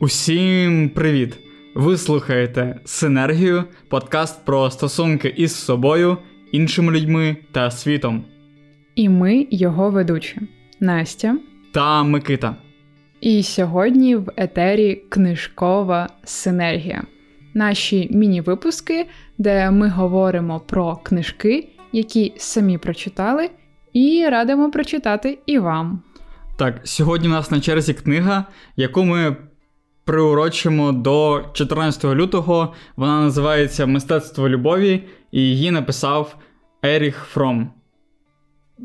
Усім привіт! Ви слухаєте Синергію, подкаст про стосунки із собою, іншими людьми та світом. І ми його ведучі Настя та Микита. І сьогодні в етері книжкова синергія. Наші міні-випуски, де ми говоримо про книжки, які самі прочитали, і радимо прочитати і вам. Так, сьогодні у нас на черзі книга, яку ми приурочимо до 14 лютого. Вона називається Мистецтво любові, і її написав Еріх Фром.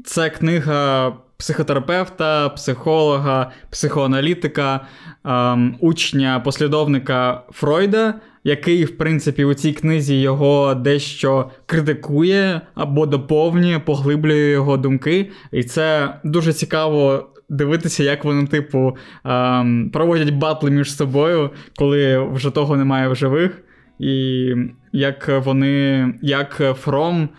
Це книга психотерапевта, психолога, психоаналітика, ем, учня, послідовника Фройда, який, в принципі, у цій книзі його дещо критикує або доповнює, поглиблює його думки. І це дуже цікаво дивитися, як вони, типу, ем, проводять батли між собою, коли вже того немає в живих, і як вони, як Фром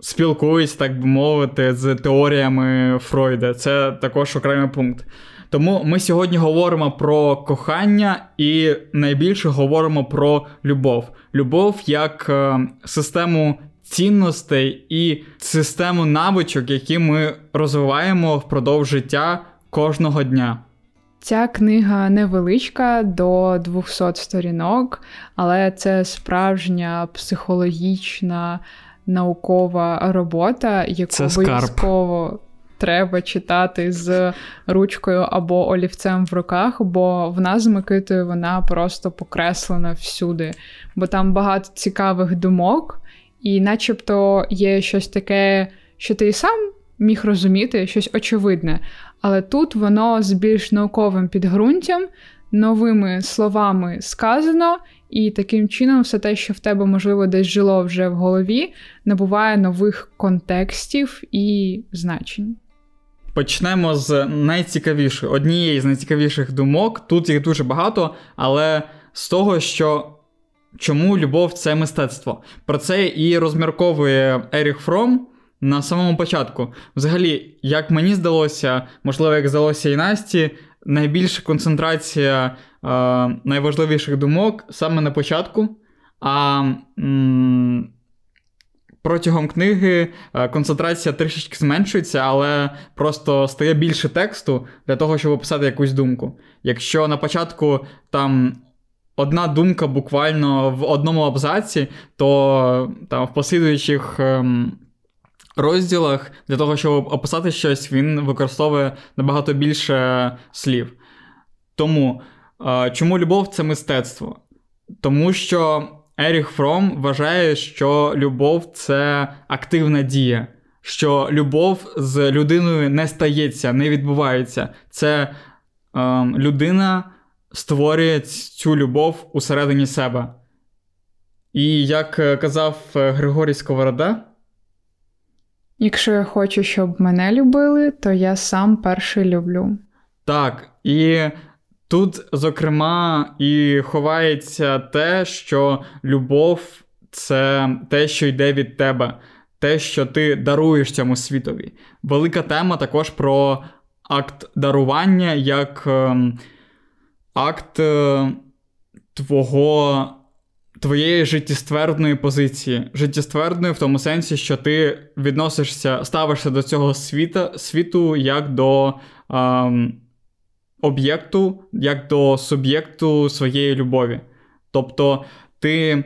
спілкуються, так би мовити, з теоріями Фройда. Це також окремий пункт. Тому ми сьогодні говоримо про кохання і найбільше говоримо про любов. Любов як е, систему цінностей і систему навичок, які ми розвиваємо впродовж життя кожного дня. Ця книга невеличка до 200 сторінок, але це справжня психологічна наукова робота, яку обов'язково треба читати з ручкою або олівцем в руках, бо в нас з Микитою вона просто покреслена всюди, бо там багато цікавих думок, і начебто є щось таке, що ти і сам міг розуміти, щось очевидне. Але тут воно з більш науковим підґрунтям, новими словами сказано, і таким чином все те, що в тебе, можливо, десь жило вже в голові, набуває нових контекстів і значень. Почнемо з найцікавішої, однієї з найцікавіших думок. Тут їх дуже багато, але з того, що чому любов це мистецтво. Про це і розмірковує Еріх Фром на самому початку. Взагалі, як мені здалося, можливо, як здалося і Насті, найбільша концентрація е, найважливіших думок саме на початку. А м- протягом книги е, концентрація трішечки зменшується, але просто стає більше тексту для того, щоб описати якусь думку. Якщо на початку там. Одна думка буквально в одному абзаці, то там в послідуючих ем, розділах для того, щоб описати щось, він використовує набагато більше слів. Тому чому любов це мистецтво? Тому що Еріх Фром вважає, що любов це активна дія, що любов з людиною не стається, не відбувається. Це е, людина створює цю любов усередині себе. І як казав Григорій Сковорода, Якщо я хочу, щоб мене любили, то я сам перший люблю. Так, і тут, зокрема, і ховається те, що любов це те, що йде від тебе, те, що ти даруєш цьому світові. Велика тема також про акт дарування як е, акт е, твого твоєї життєствердної позиції. Життєствердної в тому сенсі, що ти відносишся, ставишся до цього світа, світу як до ем, об'єкту, як до суб'єкту своєї любові. Тобто ти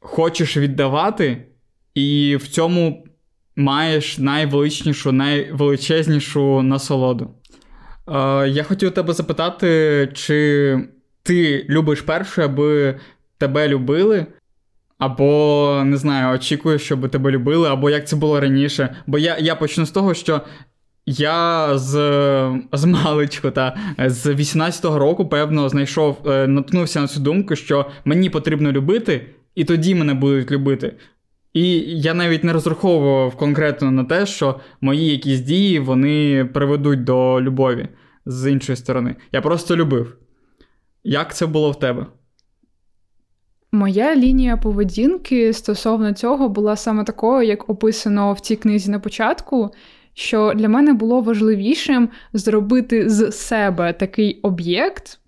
хочеш віддавати, і в цьому маєш найвеличнішу, найвеличезнішу насолоду. Е, Я хотів тебе запитати, чи ти любиш перше, аби тебе любили, або не знаю, очікуєш, щоб тебе любили, або як це було раніше. Бо я я почну з того, що я з з маличку та з 18-го року, певно, знайшов, е, наткнувся на цю думку, що мені потрібно любити, і тоді мене будуть любити. І я навіть не розраховував конкретно на те, що мої якісь дії вони приведуть до любові з іншої сторони. Я просто любив. Як це було в тебе? Моя лінія поведінки стосовно цього була саме такою, як описано в цій книзі на початку. Що для мене було важливішим зробити з себе такий об'єкт,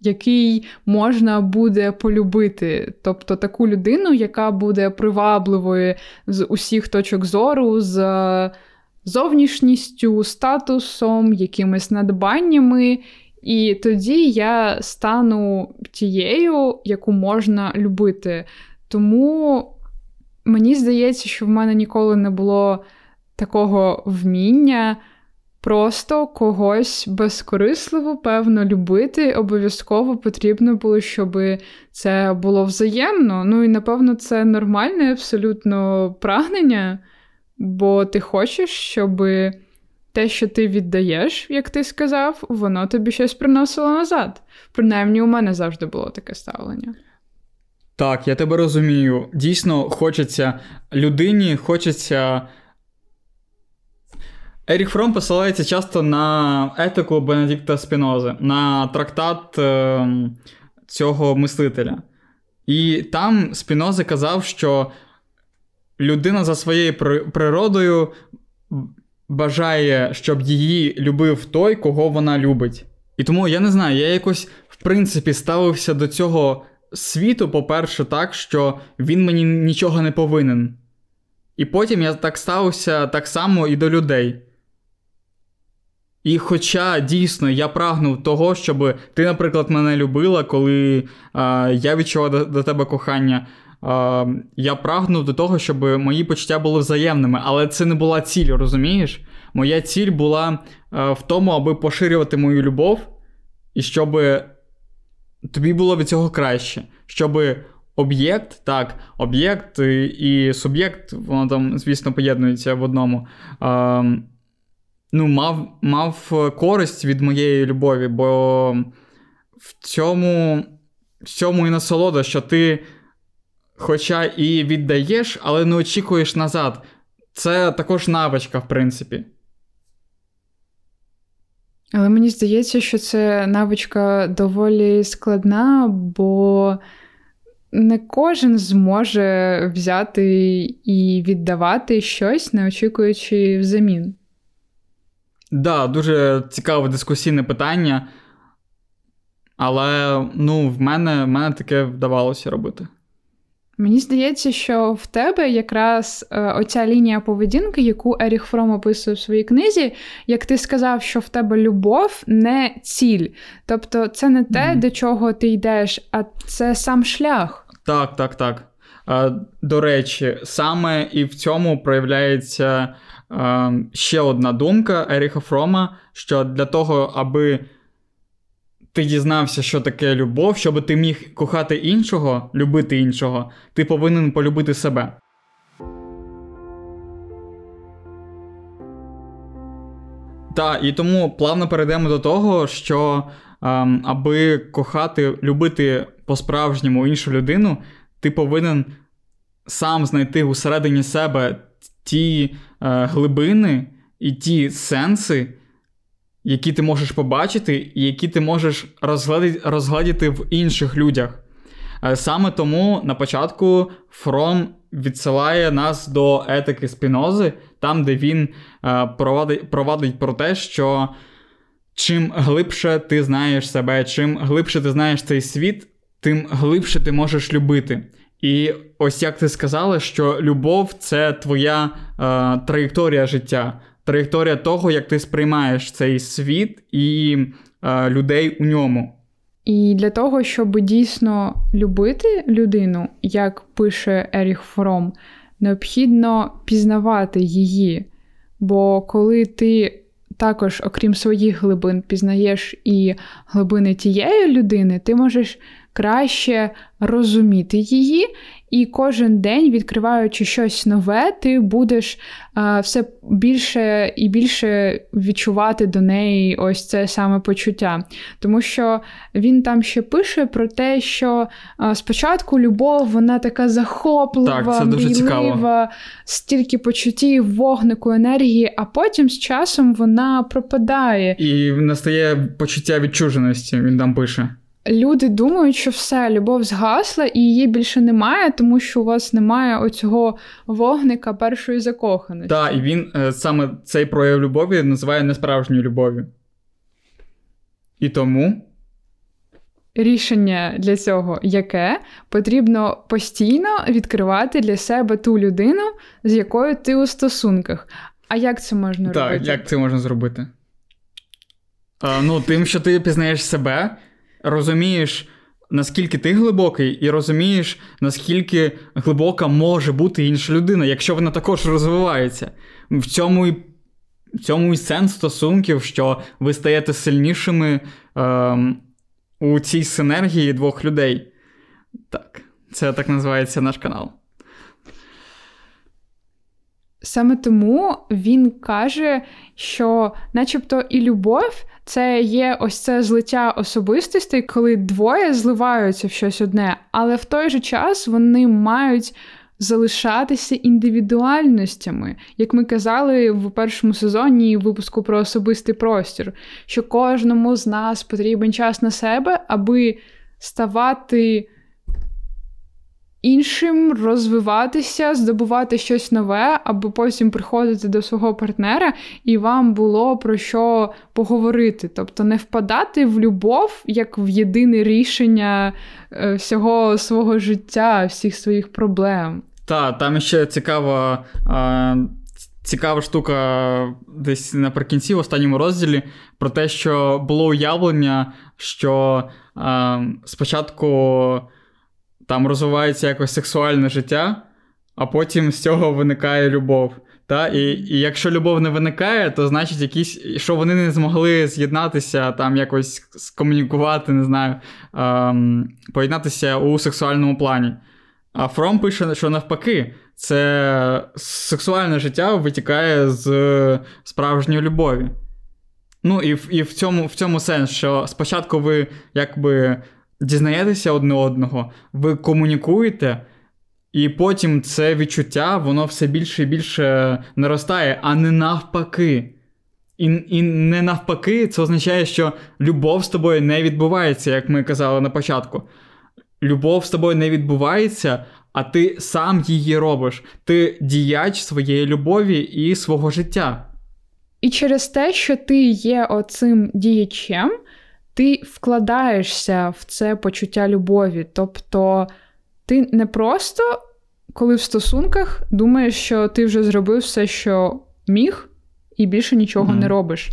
який можна буде полюбити. Тобто таку людину, яка буде привабливою з усіх точок зору, з зовнішністю, статусом, якимись надбаннями. І тоді я стану тією, яку можна любити. Тому мені здається, що в мене ніколи не було такого вміння просто когось безкорисливо, певно, любити. Обов'язково потрібно було, щоб це було взаємно. Ну і напевно, це нормальне абсолютно прагнення, бо ти хочеш, щоб те, що ти віддаєш, як ти сказав, воно тобі щось приносило назад. Принаймні, у мене завжди було таке ставлення. Так, я тебе розумію. Дійсно, хочеться людині, хочеться. Ерік Фром посилається часто на етику Бенедикта Спінози, на трактат е, цього мислителя. І там Спінози казав, що людина за своєю природою бажає, щоб її любив той, кого вона любить. І тому я не знаю, я якось, в принципі, ставився до цього світу, по-перше, так, що він мені нічого не повинен. І потім я так ставився так само і до людей. І хоча дійсно я прагнув того, щоб ти, наприклад, мене любила, коли а, я відчував до, до тебе кохання, а, я прагнув до того, щоб мої почуття були взаємними, але це не була ціль, розумієш? Моя ціль була а, в тому, аби поширювати мою любов, і щоб тобі було від цього краще. Щоб об'єкт, так, об'єкт і суб'єкт, воно там, звісно, поєднується в одному. Ну, мав мав користь від моєї любові, бо в цьому в цьому і насолода, що ти, хоча і віддаєш, але не очікуєш назад. Це також навичка, в принципі. Але мені здається, що це навичка доволі складна, бо не кожен зможе взяти і віддавати щось, не очікуючи взамін. Да, дуже цікаве дискусійне питання. Але ну, в мене в мене таке вдавалося робити. Мені здається, що в тебе якраз е, оця лінія поведінки, яку Еріх Фром описує в своїй книзі, як ти сказав, що в тебе любов не ціль. Тобто це не те, mm-hmm. до чого ти йдеш, а це сам шлях. Так, так, так. До речі, саме і в цьому проявляється ще одна думка Еріха Фрома: що для того, аби ти дізнався, що таке любов, щоб ти міг кохати іншого, любити іншого, ти повинен полюбити себе. Так, і тому плавно перейдемо до того, що ем, аби кохати, любити по-справжньому іншу людину, ти повинен сам знайти усередині себе ті е, глибини і ті сенси, які ти можеш побачити, і які ти можеш розгладити в інших людях. Е, саме тому на початку Фром відсилає нас до етики спінози, там, де він е, провадить, провадить про те, що чим глибше ти знаєш себе, чим глибше ти знаєш цей світ, тим глибше ти можеш любити. І ось як ти сказала, що любов це твоя е, траєкторія життя траєкторія того, як ти сприймаєш цей світ і е, людей у ньому. І для того, щоб дійсно любити людину, як пише Еріх Фром, необхідно пізнавати її. Бо коли ти також, окрім своїх глибин, пізнаєш і глибини тієї людини, ти можеш краще розуміти її і кожен день, відкриваючи щось нове, ти будеш а, все більше і більше відчувати до неї ось це саме почуття. Тому що він там ще пише про те, що а, спочатку любов, вона така захоплива, так, це дуже цікаво. стільки почуттів, вогнику, енергії, а потім з часом вона пропадає. І настає почуття відчуженості, він там пише люди думають, що все, любов згасла і її більше немає, тому що у вас немає оцього вогника першої закоханості. Так, і він е, саме цей прояв любові називає несправжньою любов'ю. І тому. рішення для цього яке? Потрібно постійно відкривати для себе ту людину, з якою ти у стосунках. А як це можна так, робити? Так, як це можна зробити? А, Ну, тим, що ти пізнаєш себе, розумієш, наскільки ти глибокий, і розумієш, наскільки глибока може бути інша людина, якщо вона також розвивається. В цьому і в цьому і сенс стосунків, що ви стаєте сильнішими ем, у цій синергії двох людей. Так, це так називається наш канал. Саме тому він каже, що, начебто, і любов це є ось це злиття особистостей, коли двоє зливаються в щось одне, але в той же час вони мають залишатися індивідуальностями, як ми казали в першому сезоні випуску про особистий простір, що кожному з нас потрібен час на себе, аби ставати іншим розвиватися, здобувати щось нове, аби потім приходити до свого партнера, і вам було про що поговорити. Тобто не впадати в любов як в єдине рішення е, всього свого життя, всіх своїх проблем. Так, там ще цікава. Цікава штука десь наприкінці, в останньому розділі, про те, що було уявлення, що е, спочатку там розвивається якось сексуальне життя, а потім з цього виникає любов. Та? І і якщо любов не виникає, то значить, якісь, що вони не змогли з'єднатися, там якось скомунікувати, не знаю, ем, поєднатися у сексуальному плані. А Фром пише, що навпаки, це сексуальне життя витікає з справжньої любові. Ну, і і в цьому в цьому сенс, що спочатку ви якби дізнаєтеся одне одного, ви комунікуєте, і потім це відчуття, воно все більше і більше наростає, а не навпаки. І і не навпаки, це означає, що любов з тобою не відбувається, як ми казали на початку. Любов з тобою не відбувається, а ти сам її робиш. Ти діяч своєї любові і свого життя. І через те, що ти є оцим діячем, ти вкладаєшся в це почуття любові. Тобто ти не просто, коли в стосунках, думаєш, що ти вже зробив все, що міг, і більше нічого mm-hmm. не робиш.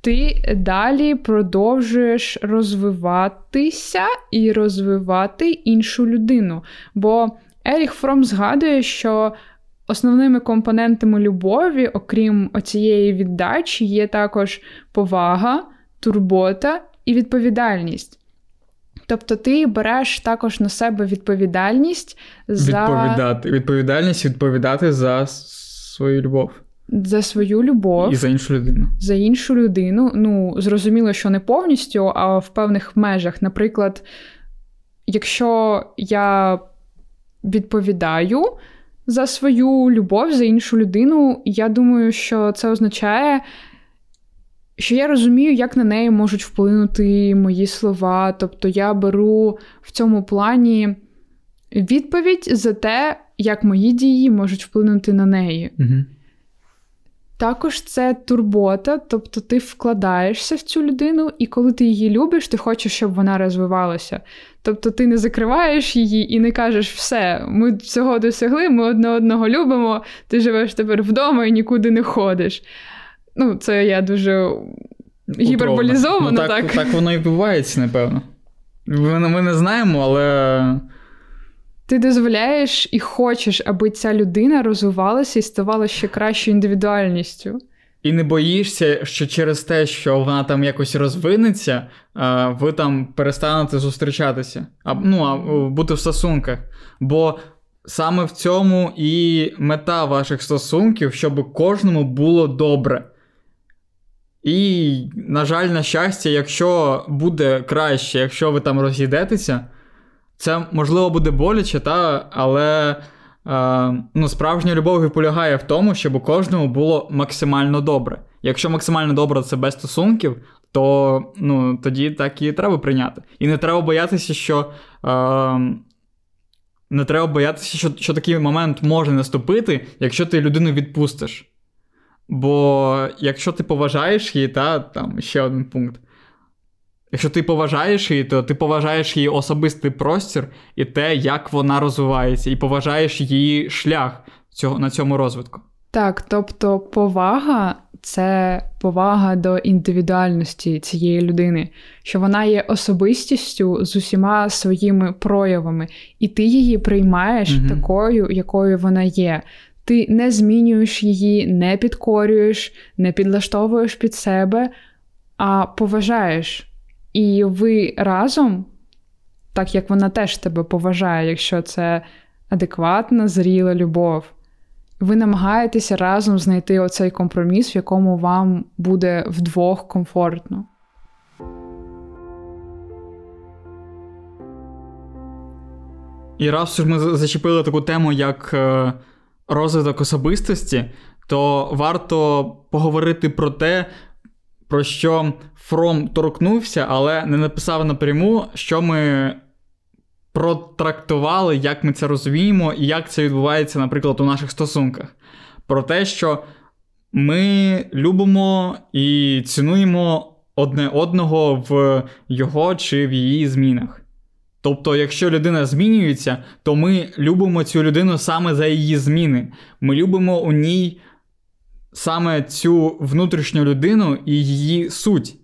Ти далі продовжуєш розвиватися і розвивати іншу людину. Бо Еріх Фром згадує, що основними компонентами любові, окрім оцієї віддачі, є також повага, турбота і відповідальність. Тобто ти береш також на себе відповідальність за відповідати відповідальність відповідати за свою любов. За свою любов і за іншу людину. За іншу людину. Ну, зрозуміло, що не повністю, а в певних межах. Наприклад, якщо я відповідаю за свою любов за іншу людину, я думаю, що це означає, що я розумію, як на неї можуть вплинути мої слова. Тобто я беру в цьому плані відповідь за те, як мої дії можуть вплинути на неї. Угу. Також це турбота, тобто ти вкладаєшся в цю людину, і коли ти її любиш, ти хочеш, щоб вона розвивалася. Тобто ти не закриваєш її і не кажеш, все, ми цього досягли, ми одне одного любимо, ти живеш тепер вдома і нікуди не ходиш. Ну, це я дуже гіперболізовано. Ну, так, так так воно і відбувається, напевно. Ми не знаємо, але. Ти дозволяєш і хочеш, аби ця людина розвивалася і ставала ще кращою індивідуальністю. І не боїшся, що через те, що вона там якось розвинеться, ви там перестанете зустрічатися, а, ну, а бути в стосунках. Бо саме в цьому і мета ваших стосунків, щоб кожному було добре. І, на жаль, на щастя, якщо буде краще, якщо ви там розійдетеся, це можливо буде боляче, та, але е, ну, справжня любов і полягає в тому, щоб у кожному було максимально добре. Якщо максимально добре це без стосунків, то ну, тоді так і треба прийняти. І не треба боятися, що. Е, не треба боятися, що що такий момент може наступити, якщо ти людину відпустиш. Бо якщо ти поважаєш її, та там ще один пункт. Якщо ти поважаєш її, то ти поважаєш її особистий простір і те, як вона розвивається, і поважаєш її шлях цього, на цьому розвитку. Так, тобто повага це повага до індивідуальності цієї людини, що вона є особистістю з усіма своїми проявами, і ти її приймаєш угу. такою, якою вона є. Ти не змінюєш її, не підкорюєш, не підлаштовуєш під себе, а поважаєш. І ви разом, так як вона теж тебе поважає, якщо це адекватна, зріла любов, ви намагаєтеся разом знайти оцей компроміс, в якому вам буде вдвох комфортно. І раз ми зачепили таку тему, як е, розвиток особистості, то варто поговорити про те, про що Фром торкнувся, але не написав напряму, що ми протрактували, як ми це розуміємо, і як це відбувається, наприклад, у наших стосунках. Про те, що ми любимо і цінуємо одне одного в його чи в її змінах. Тобто, якщо людина змінюється, то ми любимо цю людину саме за її зміни. Ми любимо у ній саме цю внутрішню людину і її суть.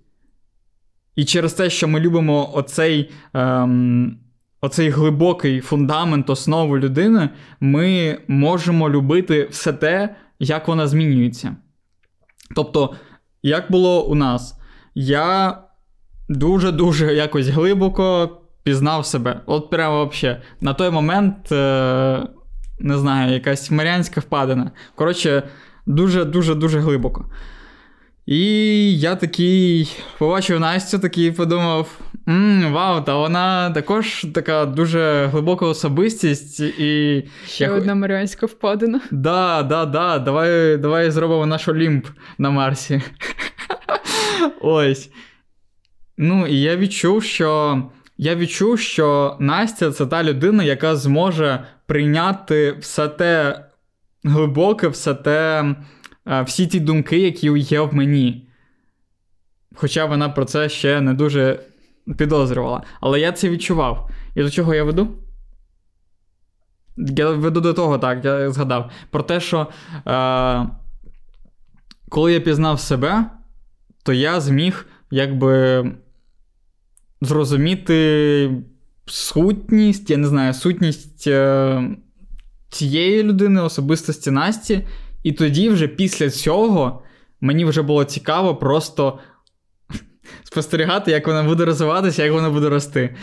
І через те, що ми любимо оцей ем, оцей глибокий фундамент, основу людини, ми можемо любити все те, як вона змінюється. Тобто, як було у нас, я дуже-дуже якось глибоко пізнав себе. От прямо взагалі. На той момент, е, не знаю, якась маріанська впадина. Коротше, дуже-дуже дуже глибоко. І я такий побачив Настю, такий подумав: М, вау, та вона також така дуже глибока особистість. і... Ще я... одна Маріанська впадина. Да, да, да, давай давай зробимо наш Олімп на Марсі. Ось. Ну, і я відчув, що. Я відчув, що Настя це та людина, яка зможе прийняти все те глибоке, все те, е, всі ті думки, які є в мені. Хоча вона про це ще не дуже підозрювала. Але я це відчував. І до чого я веду? Я веду до того, так, я згадав. Про те, що е, коли я пізнав себе, то я зміг якби зрозуміти сутність, я не знаю, сутність е, цієї людини, особистості Насті. І тоді, вже після цього, мені вже було цікаво просто спостерігати, як вона буде розвиватися, як вона буде рости.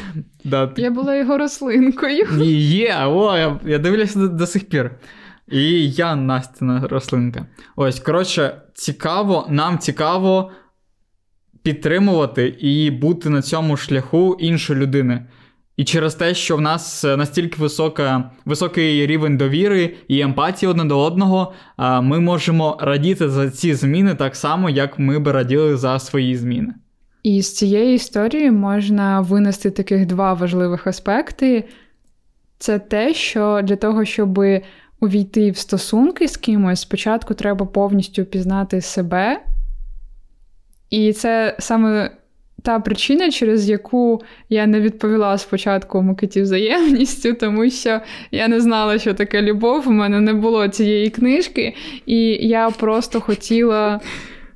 Да. Я була його рослинкою. Є, о, я я дивлюся до, до сих пір. І я Настіна рослинка. Ось, коротше, цікаво, нам цікаво підтримувати і бути на цьому шляху іншої людини. І через те, що в нас настільки висока, високий рівень довіри і емпатії одне до одного, ми можемо радіти за ці зміни так само, як ми би раділи за свої зміни. І з цієї історії можна винести таких два важливих аспекти: це те, що для того, щоб увійти в стосунки з кимось, спочатку треба повністю пізнати себе. І це саме та причина, через яку я не відповіла спочатку Микиті взаємністю, тому що я не знала, що таке любов. У мене не було цієї книжки, і я просто хотіла.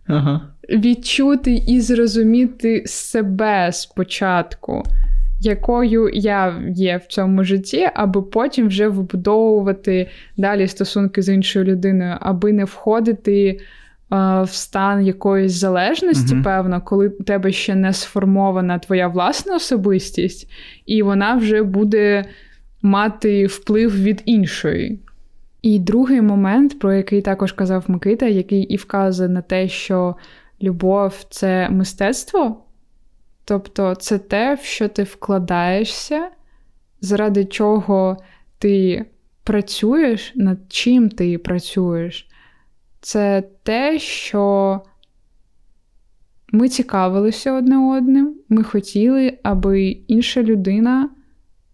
Ага відчути і зрозуміти себе спочатку, якою я є в цьому житті, аби потім вже вибудовувати далі стосунки з іншою людиною, аби не входити. В стан якоїсь залежності, uh-huh. певно, коли у тебе ще не сформована твоя власна особистість, і вона вже буде мати вплив від іншої. І другий момент, про який також казав Микита, який і вказує на те, що любов це мистецтво, тобто це те, в що ти вкладаєшся, заради чого ти працюєш, над чим ти працюєш. Це те, що ми цікавилися одне одним, ми хотіли, аби інша людина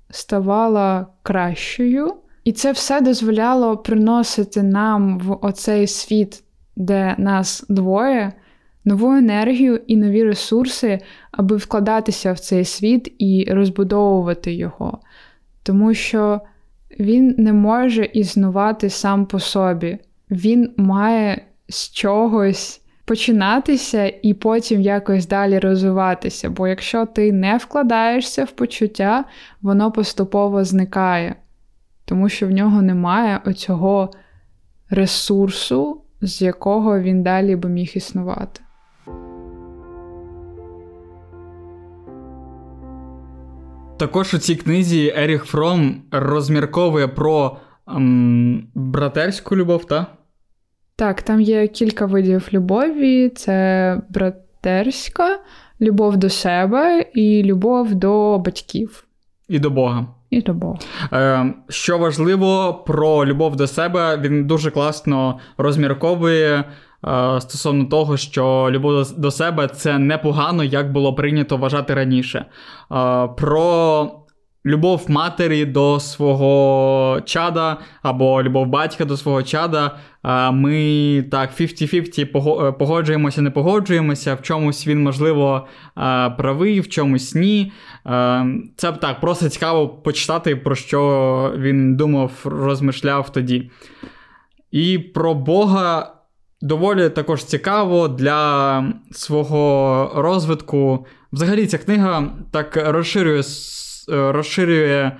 ставала кращою. І це все дозволяло приносити нам в оцей світ, де нас двоє, нову енергію і нові ресурси, аби вкладатися в цей світ і розбудовувати його. Тому що він не може існувати сам по собі, він має з чогось починатися і потім якось далі розвиватися. Бо якщо ти не вкладаєшся в почуття, воно поступово зникає, тому що в нього немає оцього ресурсу, з якого він далі би міг існувати. Також у цій книзі Еріх Фром розмірковує про ем, братерську любов, так? Так, там є кілька видів любові: це братерська, любов до себе і любов до батьків. І до Бога. І до Бога. Е, Що важливо про любов до себе, він дуже класно розмірковує. Е, стосовно того, що любов до себе це непогано, як було прийнято вважати раніше. Е, про любов матері до свого чада або любов батька до свого чада. Е, ми так 50-50 погоджуємося, не погоджуємося. В чомусь він, можливо, правий, в чомусь ні. Це так, просто цікаво почитати, про що він думав, розмишляв тоді. І про Бога доволі також цікаво для свого розвитку. Взагалі, ця книга так розширює е, розширює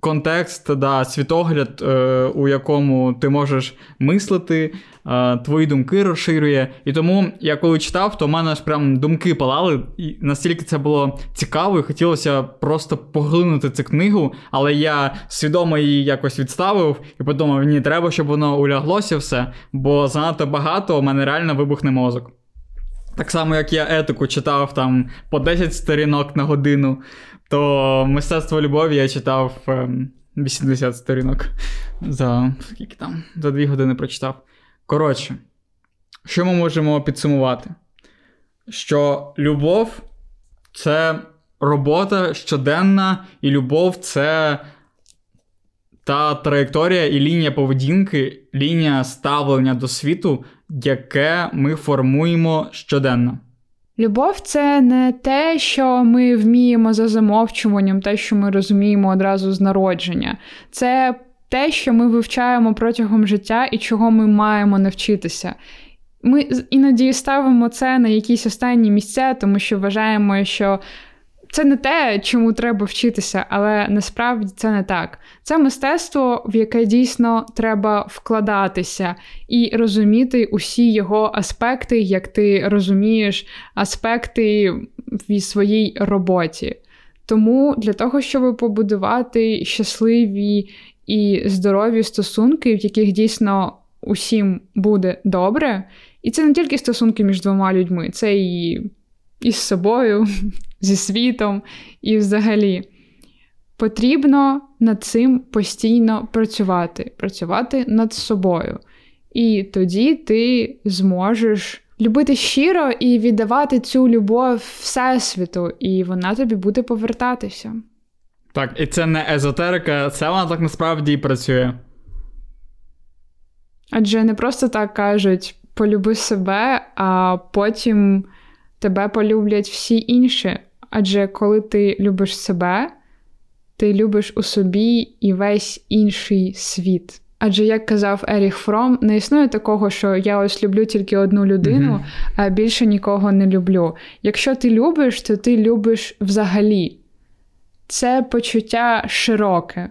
контекст, да, світогляд, е, у якому ти можеш мислити, е, твої думки розширює. І тому я коли читав, то в мене ж прям думки палали, і настільки це було цікаво, і хотілося просто поглинути цю книгу, але я свідомо її якось відставив і подумав, ні, треба, щоб воно уляглося все, бо занадто багато у мене реально вибухне мозок. Так само, як я етику читав там по 10 сторінок на годину то мистецтво любові я читав 80 ем, сторінок за скільки там, за 2 години прочитав. Коротше, що ми можемо підсумувати? Що любов це робота щоденна, і любов це та траєкторія і лінія поведінки, лінія ставлення до світу, яке ми формуємо щоденно. Любов це не те, що ми вміємо за замовчуванням, те, що ми розуміємо одразу з народження. Це те, що ми вивчаємо протягом життя і чого ми маємо навчитися. Ми іноді ставимо це на якісь останні місця, тому що вважаємо, що це не те, чому треба вчитися, але насправді це не так. Це мистецтво, в яке дійсно треба вкладатися і розуміти усі його аспекти, як ти розумієш аспекти в своїй роботі. Тому для того, щоб побудувати щасливі і здорові стосунки, в яких дійсно усім буде добре, і це не тільки стосунки між двома людьми, це і із собою, зі світом і взагалі. Потрібно над цим постійно працювати, працювати над собою. І тоді ти зможеш любити щиро і віддавати цю любов Всесвіту, і вона тобі буде повертатися. Так, і це не езотерика, це вона так насправді і працює. Адже не просто так кажуть полюби себе, а потім тебе полюблять всі інші. Адже коли ти любиш себе, ти любиш у собі і весь інший світ. Адже, як казав Еріх Фром, не існує такого, що я ось люблю тільки одну людину, mm-hmm. а більше нікого не люблю. Якщо ти любиш, то ти любиш взагалі. Це почуття широке.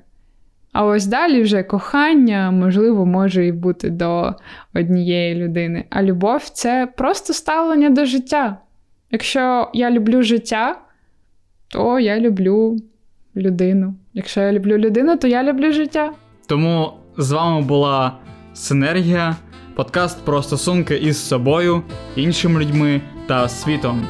А ось далі вже кохання, можливо, може і бути до однієї людини. А любов це просто ставлення до життя. Якщо я люблю життя, то я люблю людину. Якщо я люблю людину, то я люблю життя. Тому з вами була Синергія, подкаст про стосунки із собою, іншими людьми та світом.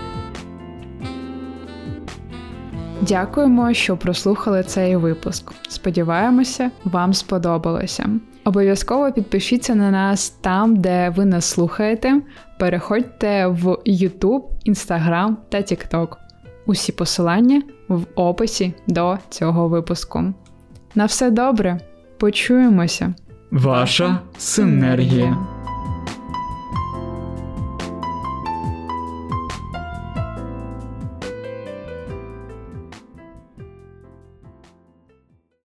Дякуємо, що прослухали цей випуск. Сподіваємося, вам сподобалося. Обов'язково підпишіться на нас там, де ви нас слухаєте. Переходьте в YouTube, Instagram та TikTok. Усі посилання в описі до цього випуску. На все добре, почуємося. Ваша синергія.